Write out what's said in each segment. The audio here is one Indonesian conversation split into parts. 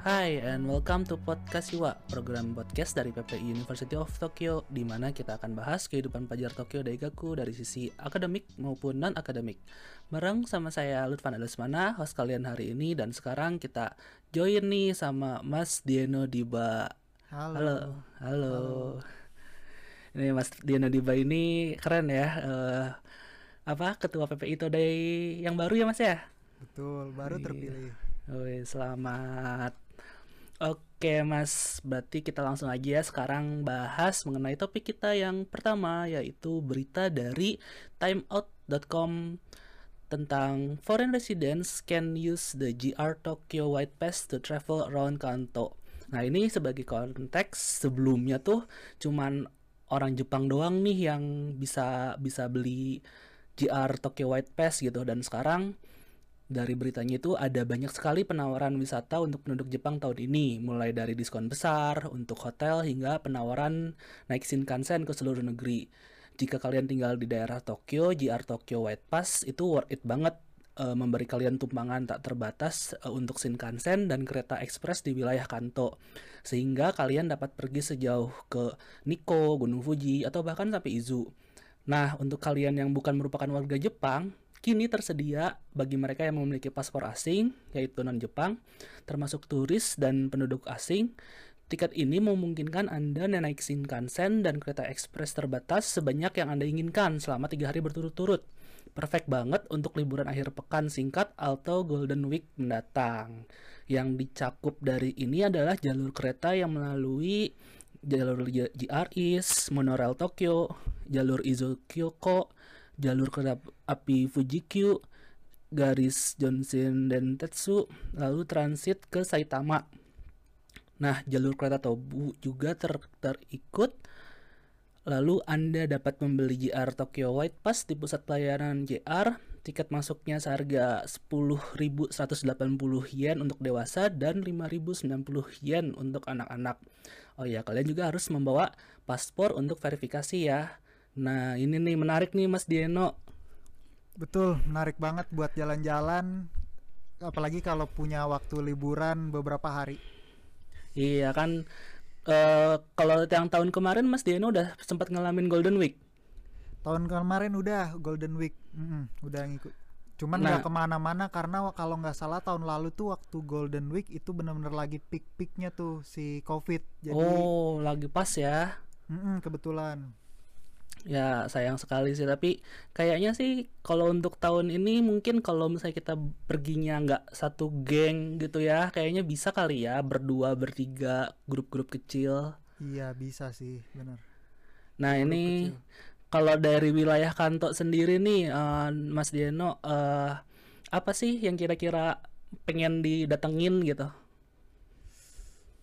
Hai and welcome to Podcast Siwa, program podcast dari PPI University of Tokyo di mana kita akan bahas kehidupan pelajar Tokyo Daigaku dari sisi akademik maupun non-akademik. Bareng sama saya Lutfan Alusmana, host kalian hari ini dan sekarang kita join nih sama Mas Dieno Diba. Halo. Halo. Halo. Ini Mas Dieno Diba ini keren ya. eh, apa ketua PPI Todai yang baru ya Mas ya? Betul, baru Iya. terpilih. Woi, selamat. Oke, Mas. Berarti kita langsung aja ya sekarang bahas mengenai topik kita yang pertama yaitu berita dari timeout.com tentang foreign residents can use the GR Tokyo White Pass to travel around Kanto. Nah, ini sebagai konteks sebelumnya tuh cuman orang Jepang doang nih yang bisa bisa beli GR Tokyo White Pass gitu dan sekarang dari beritanya itu ada banyak sekali penawaran wisata untuk penduduk Jepang tahun ini, mulai dari diskon besar untuk hotel hingga penawaran naik Shinkansen ke seluruh negeri. Jika kalian tinggal di daerah Tokyo, JR Tokyo White Pass itu worth it banget eh, memberi kalian tumpangan tak terbatas eh, untuk Shinkansen dan kereta ekspres di wilayah Kanto. Sehingga kalian dapat pergi sejauh ke Nikko, Gunung Fuji, atau bahkan sampai Izu. Nah, untuk kalian yang bukan merupakan warga Jepang, kini tersedia bagi mereka yang memiliki paspor asing, yaitu non-Jepang, termasuk turis dan penduduk asing. Tiket ini memungkinkan Anda naik Shinkansen dan kereta ekspres terbatas sebanyak yang Anda inginkan selama tiga hari berturut-turut. Perfect banget untuk liburan akhir pekan singkat atau Golden Week mendatang. Yang dicakup dari ini adalah jalur kereta yang melalui jalur JR East, monorail Tokyo, jalur Izu Kyoko, jalur kereta api Fujikyu, garis Jonshin Dentetsu, lalu transit ke Saitama. Nah, jalur kereta Tobu juga ter- terikut. Lalu Anda dapat membeli JR Tokyo White Pass di pusat pelayanan JR. Tiket masuknya seharga 10.180 yen untuk dewasa dan 5.090 yen untuk anak-anak. Oh ya, kalian juga harus membawa paspor untuk verifikasi ya. Nah, ini nih menarik nih Mas Dieno. Betul, menarik banget buat jalan-jalan apalagi kalau punya waktu liburan beberapa hari. Iya kan eh kalau yang tahun kemarin Mas Dieno udah sempat ngalamin Golden Week. Tahun kemarin udah Golden Week, Mm-mm, udah ngikut. Cuman Nah. nggak ke mana-mana karena kalau nggak salah tahun lalu tuh waktu Golden Week itu bener-bener lagi peak-peaknya tuh si COVID. Jadi, oh, lagi pas ya. mm-mm, kebetulan. Ya sayang sekali sih tapi kayaknya sih kalau untuk tahun ini mungkin kalau misalnya kita perginya nggak satu geng gitu ya kayaknya bisa kali ya berdua bertiga grup-grup kecil. Iya bisa sih, bener. Nah ini kalau dari wilayah Kanto sendiri nih eh, Mas Dieno eh, apa sih yang kira-kira pengen didatengin gitu?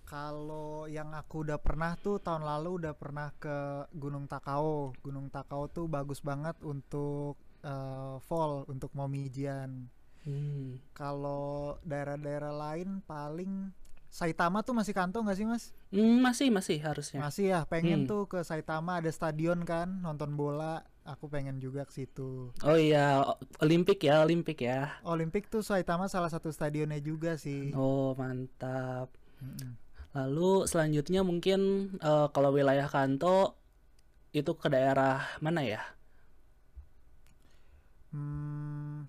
Kalau yang aku udah pernah tuh tahun lalu udah pernah ke Gunung Takao. Gunung Takao tuh bagus banget untuk eh, fall untuk momijian. Hmm. Kalau daerah-daerah lain paling Saitama tuh masih Kanto nggak sih mas? Hmm, masih masih harusnya. Masih ya. Pengen Hmm. tuh ke Saitama ada stadion kan nonton bola. Aku pengen juga ke situ. Oh iya, Olimpik ya, Olimpik ya. Olimpik tuh Saitama salah satu stadionnya juga sih. Oh, mantap. Mm-mm. Lalu selanjutnya mungkin eh, kalau wilayah Kanto itu ke daerah mana ya? Hmm,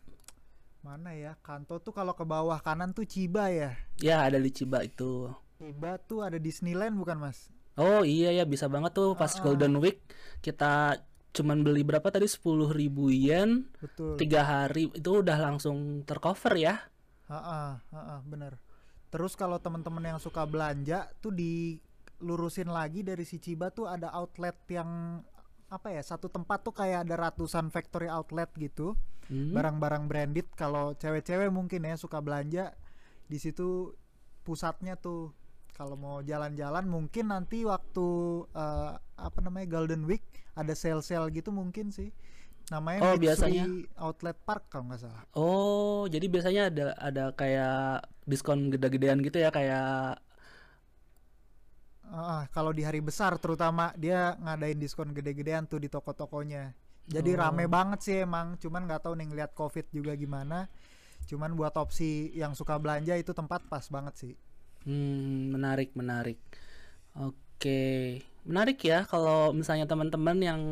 mana ya? Kanto tuh kalau ke bawah kanan tuh Chiba ya. Ya, ada di Chiba itu. Chiba tuh ada Disneyland bukan mas? Oh iya ya, bisa banget tuh pas Ah, ah. Golden Week kita cuman beli berapa tadi 10.000 yen Betul. tiga hari itu udah langsung tercover ya. Ha bener. Terus kalau teman-teman yang suka belanja tuh dilurusin lagi dari si Chiba tuh ada outlet yang apa ya satu tempat tuh kayak ada ratusan factory outlet gitu. Hmm. barang-barang branded. Kalau cewek-cewek mungkin ya suka belanja di situ pusatnya tuh. Kalau mau jalan-jalan mungkin nanti waktu eh, apa namanya Golden Week ada sale-sale gitu mungkin sih. Namanya Oh, Mitsui biasanya. Outlet Park kalau nggak salah. Oh, jadi biasanya ada ada kayak diskon gede-gedean gitu ya kayak Ah, kalau di hari besar terutama dia ngadain diskon gede-gedean tuh di toko-tokonya. Jadi Oh. rame banget sih emang, cuman nggak tahu nih ngeliat covid juga gimana. Cuman buat opsi yang suka belanja itu tempat pas banget sih. Hmm, menarik, menarik. Oke, menarik ya kalau misalnya teman-teman yang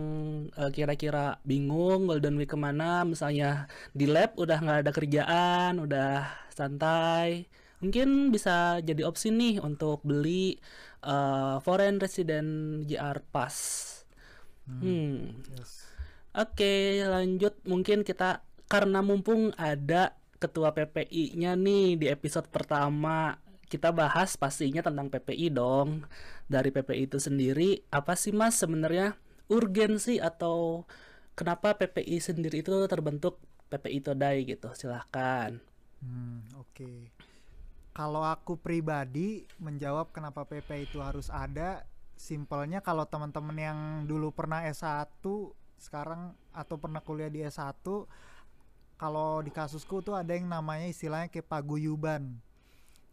eh, kira-kira bingung Golden Week ke mana, misalnya di lab udah nggak ada kerjaan, udah santai, mungkin bisa jadi opsi nih untuk beli eh, Foreign Resident JR Pass. Hmm, Yes. Oke, lanjut mungkin kita karena mumpung ada ketua PPI-nya nih di episode pertama, kita bahas pastinya tentang PPI dong. Dari PPI itu sendiri, apa sih Mas sebenarnya urgensi atau kenapa PPI sendiri itu terbentuk PPI Todai gitu? Silahkan. Hmm, oke. Kalau aku pribadi menjawab kenapa PP itu harus ada, simpelnya kalau teman-teman yang dulu pernah S1 sekarang atau pernah kuliah di S1 kalau di kasusku tuh ada yang namanya istilahnya kayak paguyuban.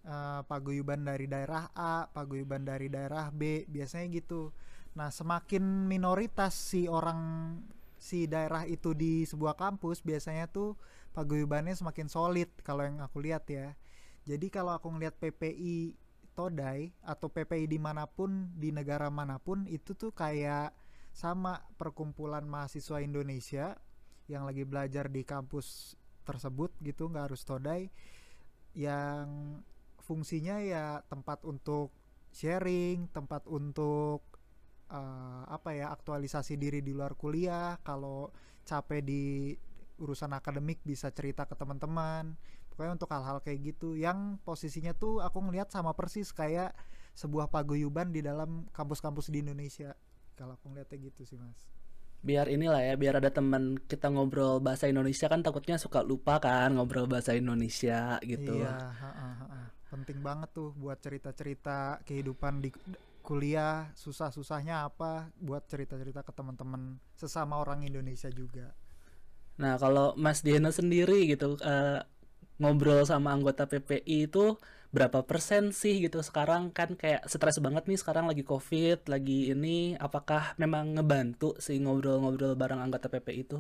Eh, paguyuban dari daerah A, paguyuban dari daerah B, biasanya gitu. Nah, semakin minoritas si orang si daerah itu di sebuah kampus, biasanya tuh paguyubannya semakin solid kalau yang aku lihat ya. Jadi kalau aku ngelihat PPI Todai atau PPI di mana pun di negara mana pun itu tuh kayak sama perkumpulan mahasiswa Indonesia yang lagi belajar di kampus tersebut gitu nggak harus Todai yang fungsinya ya tempat untuk sharing, tempat untuk eh, apa ya aktualisasi diri di luar kuliah. Kalau capek di urusan akademik bisa cerita ke teman-teman. Pokoknya untuk hal-hal kayak gitu yang posisinya tuh aku ngelihat sama persis kayak sebuah paguyuban di dalam kampus-kampus di Indonesia. Kalau aku ngeliatnya gitu sih mas. Biar inilah ya, biar ada teman kita ngobrol bahasa Indonesia kan takutnya suka lupa kan ngobrol bahasa Indonesia gitu. Iya, ha-ha, ha-ha. Penting banget tuh buat cerita-cerita kehidupan di kuliah, susah-susahnya apa, buat cerita-cerita ke teman-teman sesama orang Indonesia juga. Nah, kalau Mas Dieno sendiri gitu eh, ngobrol sama anggota PPI itu berapa persen sih gitu sekarang kan kayak stres banget nih sekarang lagi COVID, lagi ini apakah memang ngebantu sih ngobrol-ngobrol bareng anggota PPI itu?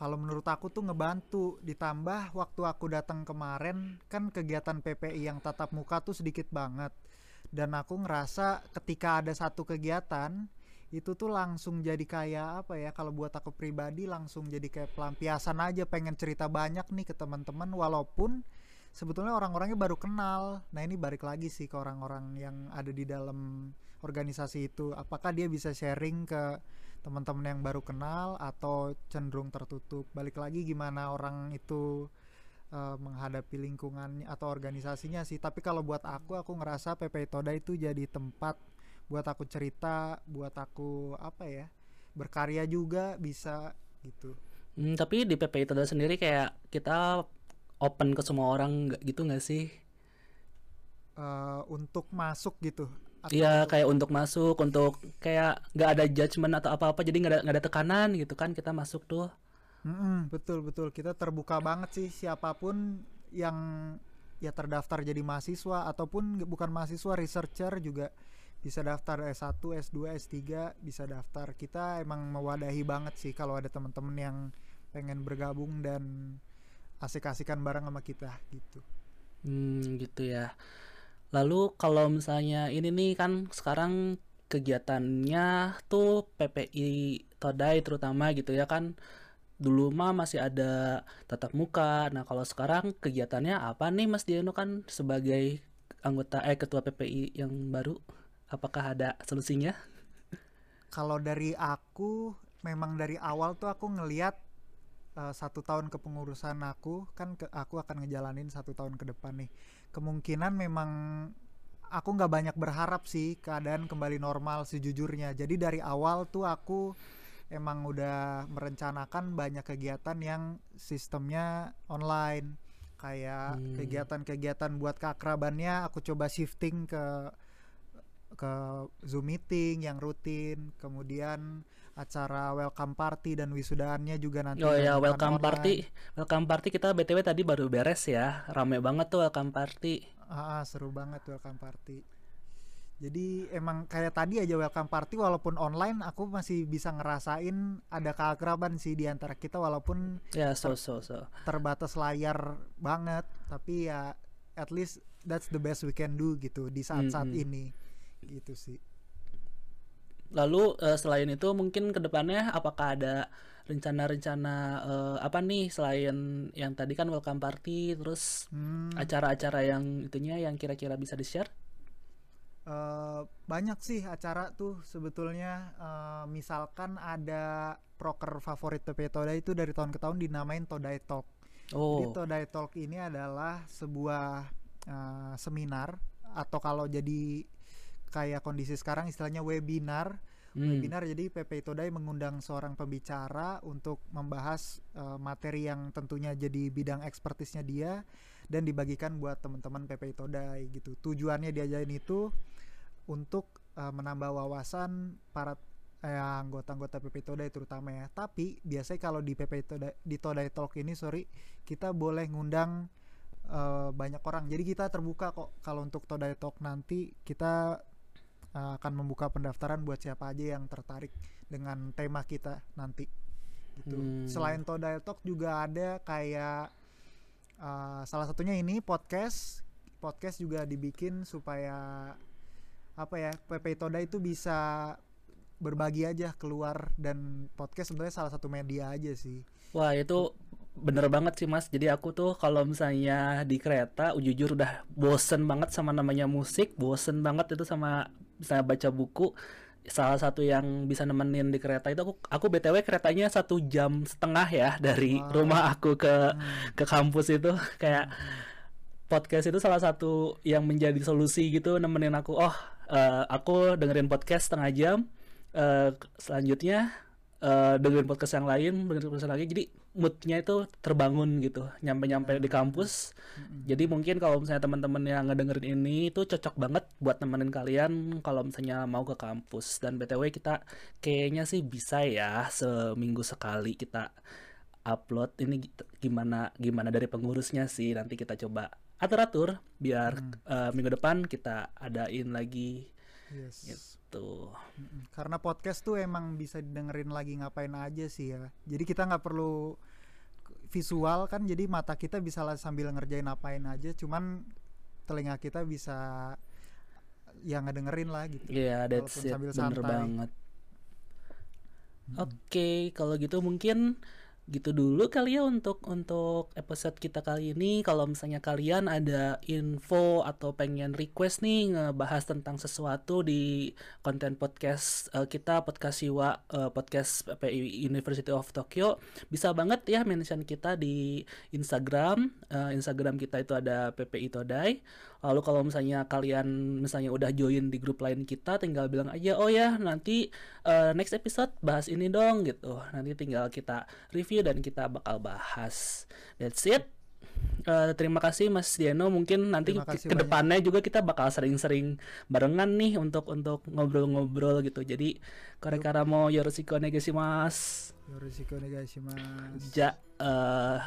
Kalau menurut aku tuh ngebantu, ditambah waktu aku datang kemarin kan kegiatan PPI yang tatap muka tuh sedikit banget. Dan aku ngerasa ketika ada satu kegiatan itu tuh langsung jadi kayak apa ya kalau buat aku pribadi langsung jadi kayak pelampiasan aja pengen cerita banyak nih ke teman-teman walaupun sebetulnya orang-orangnya baru kenal. Nah, ini balik lagi sih ke orang-orang yang ada di dalam organisasi itu. Apakah dia bisa sharing ke teman-teman yang baru kenal atau cenderung tertutup? Balik lagi gimana orang itu eh, menghadapi lingkungannya atau organisasinya sih. Tapi kalau buat aku, aku ngerasa PP Toda itu jadi tempat buat aku cerita, buat aku apa ya? berkarya juga bisa gitu. Hmm, tapi di PPI itu sendiri kayak kita open ke semua orang gitu nggak sih? Eh, untuk masuk gitu. Iya kayak untuk masuk, untuk kayak nggak ada judgement atau apa-apa, jadi nggak ada nggak ada tekanan gitu kan kita masuk tuh. Mm-mm, betul betul kita terbuka banget sih siapa pun yang ya terdaftar jadi mahasiswa ataupun bukan mahasiswa researcher juga bisa daftar S1, S2, S3 bisa daftar. Kita emang mewadahi banget sih kalau ada teman-teman yang pengen bergabung dan asik-asikan bareng sama kita gitu. Hmm, gitu ya. Lalu kalau misalnya ini nih kan sekarang kegiatannya tuh PPI Todai terutama gitu ya kan. Dulu mah masih ada tatap muka. Nah, kalau sekarang kegiatannya apa nih Mas Diano kan sebagai anggota eh ketua PPI yang baru? Apakah ada solusinya? Kalau dari aku memang dari awal tuh aku ngeliat eh, satu tahun kepengurusan aku kan ke- aku akan ngejalanin satu tahun ke depan nih kemungkinan memang aku nggak banyak berharap sih keadaan kembali normal sejujurnya. Jadi dari awal tuh aku emang udah merencanakan banyak kegiatan yang sistemnya online. Kayak Hmm. kegiatan-kegiatan buat keakrabannya aku coba shifting ke ke Zoom meeting yang rutin, kemudian acara welcome party dan wisudaannya juga nanti Oh ya, welcome online. party. Welcome party kita BTW tadi baru beres ya. Rame banget tuh welcome party. Ah, ah, seru banget welcome party. Jadi emang kayak tadi aja welcome party walaupun online aku masih bisa ngerasain ada keakraban sih di antara kita walaupun Ya, so so so. terbatas layar banget, tapi ya at least that's the best we can do gitu di saat-saat Mm-mm. ini gitu sih Lalu eh, selain itu mungkin ke depannya apakah ada rencana-rencana eh, apa nih selain yang tadi kan welcome party terus Hmm, acara-acara yang itunya yang kira-kira bisa di-share? eh, banyak sih acara tuh sebetulnya. Eh, misalkan ada proker favorit PP Todai itu dari tahun ke tahun dinamain Todai Talk. Jadi Oh, Todai Talk ini adalah sebuah uh, seminar atau kalau jadi kayak kondisi sekarang istilahnya webinar. hmm. Webinar jadi PP Todai mengundang seorang pembicara untuk membahas uh, materi yang tentunya jadi bidang ekspertisnya dia dan dibagikan buat teman-teman PP Todai gitu. Tujuannya diajarin itu untuk uh, menambah wawasan para eh, anggota-anggota PP Todai terutama ya. Tapi biasanya kalau di PP Todai di Todai Talk ini sorry kita boleh ngundang eh, banyak orang. Jadi kita terbuka kok kalau untuk Todai Talk nanti kita eh, akan membuka pendaftaran buat siapa aja yang tertarik dengan tema kita nanti. Gitu. Hmm. Selain Todai Talk juga ada kayak eh, salah satunya ini podcast. Podcast juga dibikin supaya apa ya PP Toda itu bisa berbagi aja keluar dan podcast sebenarnya salah satu media aja sih. Wah itu bener banget sih mas. Jadi aku tuh kalau misalnya di kereta, jujur udah bosen banget sama namanya musik, bosen banget itu sama misalnya baca buku. Salah satu yang bisa nemenin di kereta itu aku, aku btw keretanya satu jam setengah ya dari Wah. rumah aku ke Hmm. ke kampus itu kayak podcast itu salah satu yang menjadi solusi gitu nemenin aku. Oh, eh, aku dengerin podcast setengah jam. eh, selanjutnya eh, dengerin podcast yang lain, dengerin podcast lain. Jadi moodnya itu terbangun gitu, nyampe-nyampe di kampus. Mm-mm. Jadi mungkin kalau misalnya teman-teman yang ngedengerin ini itu cocok banget buat nemenin kalian kalau misalnya mau ke kampus. Dan BTW kita kayaknya sih bisa ya seminggu sekali kita upload ini gimana gimana dari pengurusnya sih nanti kita coba atur-atur biar Hmm. eh, minggu depan kita adain lagi Yes. gitu. Mm-mm. Karena podcast tuh emang bisa didengerin lagi ngapain aja sih ya. Jadi kita nggak perlu visual kan, jadi mata kita bisa lah sambil ngerjain apain aja. Cuman telinga kita bisa yang ngedengerin lah gitu. Iya, that's Walaupun it. sambil Bener santai. banget. Mm-mm. Oke, kalau gitu mungkin gitu dulu kali ya untuk untuk episode kita kali ini. Kalau misalnya kalian ada info atau pengen request nih ngebahas tentang sesuatu di konten podcast eh, kita podcast Siwa eh, podcast PPI University of Tokyo, bisa banget ya mention kita di Instagram. Eh, Instagram kita itu ada PPI Todai. Lalu kalau misalnya kalian misalnya udah join di grup lain kita, tinggal bilang aja, oh ya nanti eh, next episode bahas ini dong gitu. Nanti tinggal kita review dan kita bakal bahas. That's it. Eh, terima kasih Mas Diano. Mungkin nanti ke depannya juga kita bakal sering-sering barengan nih untuk untuk ngobrol-ngobrol gitu. Jadi kore-kara mau yoroshiku onegaishimasu. Yoroshiku onegaishimasu. Ja, eh,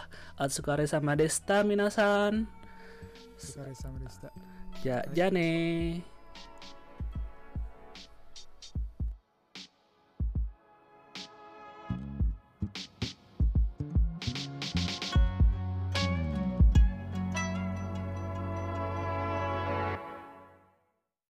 atsukare sama desta minasan. Sukare sama deshita. Ja, ja ne.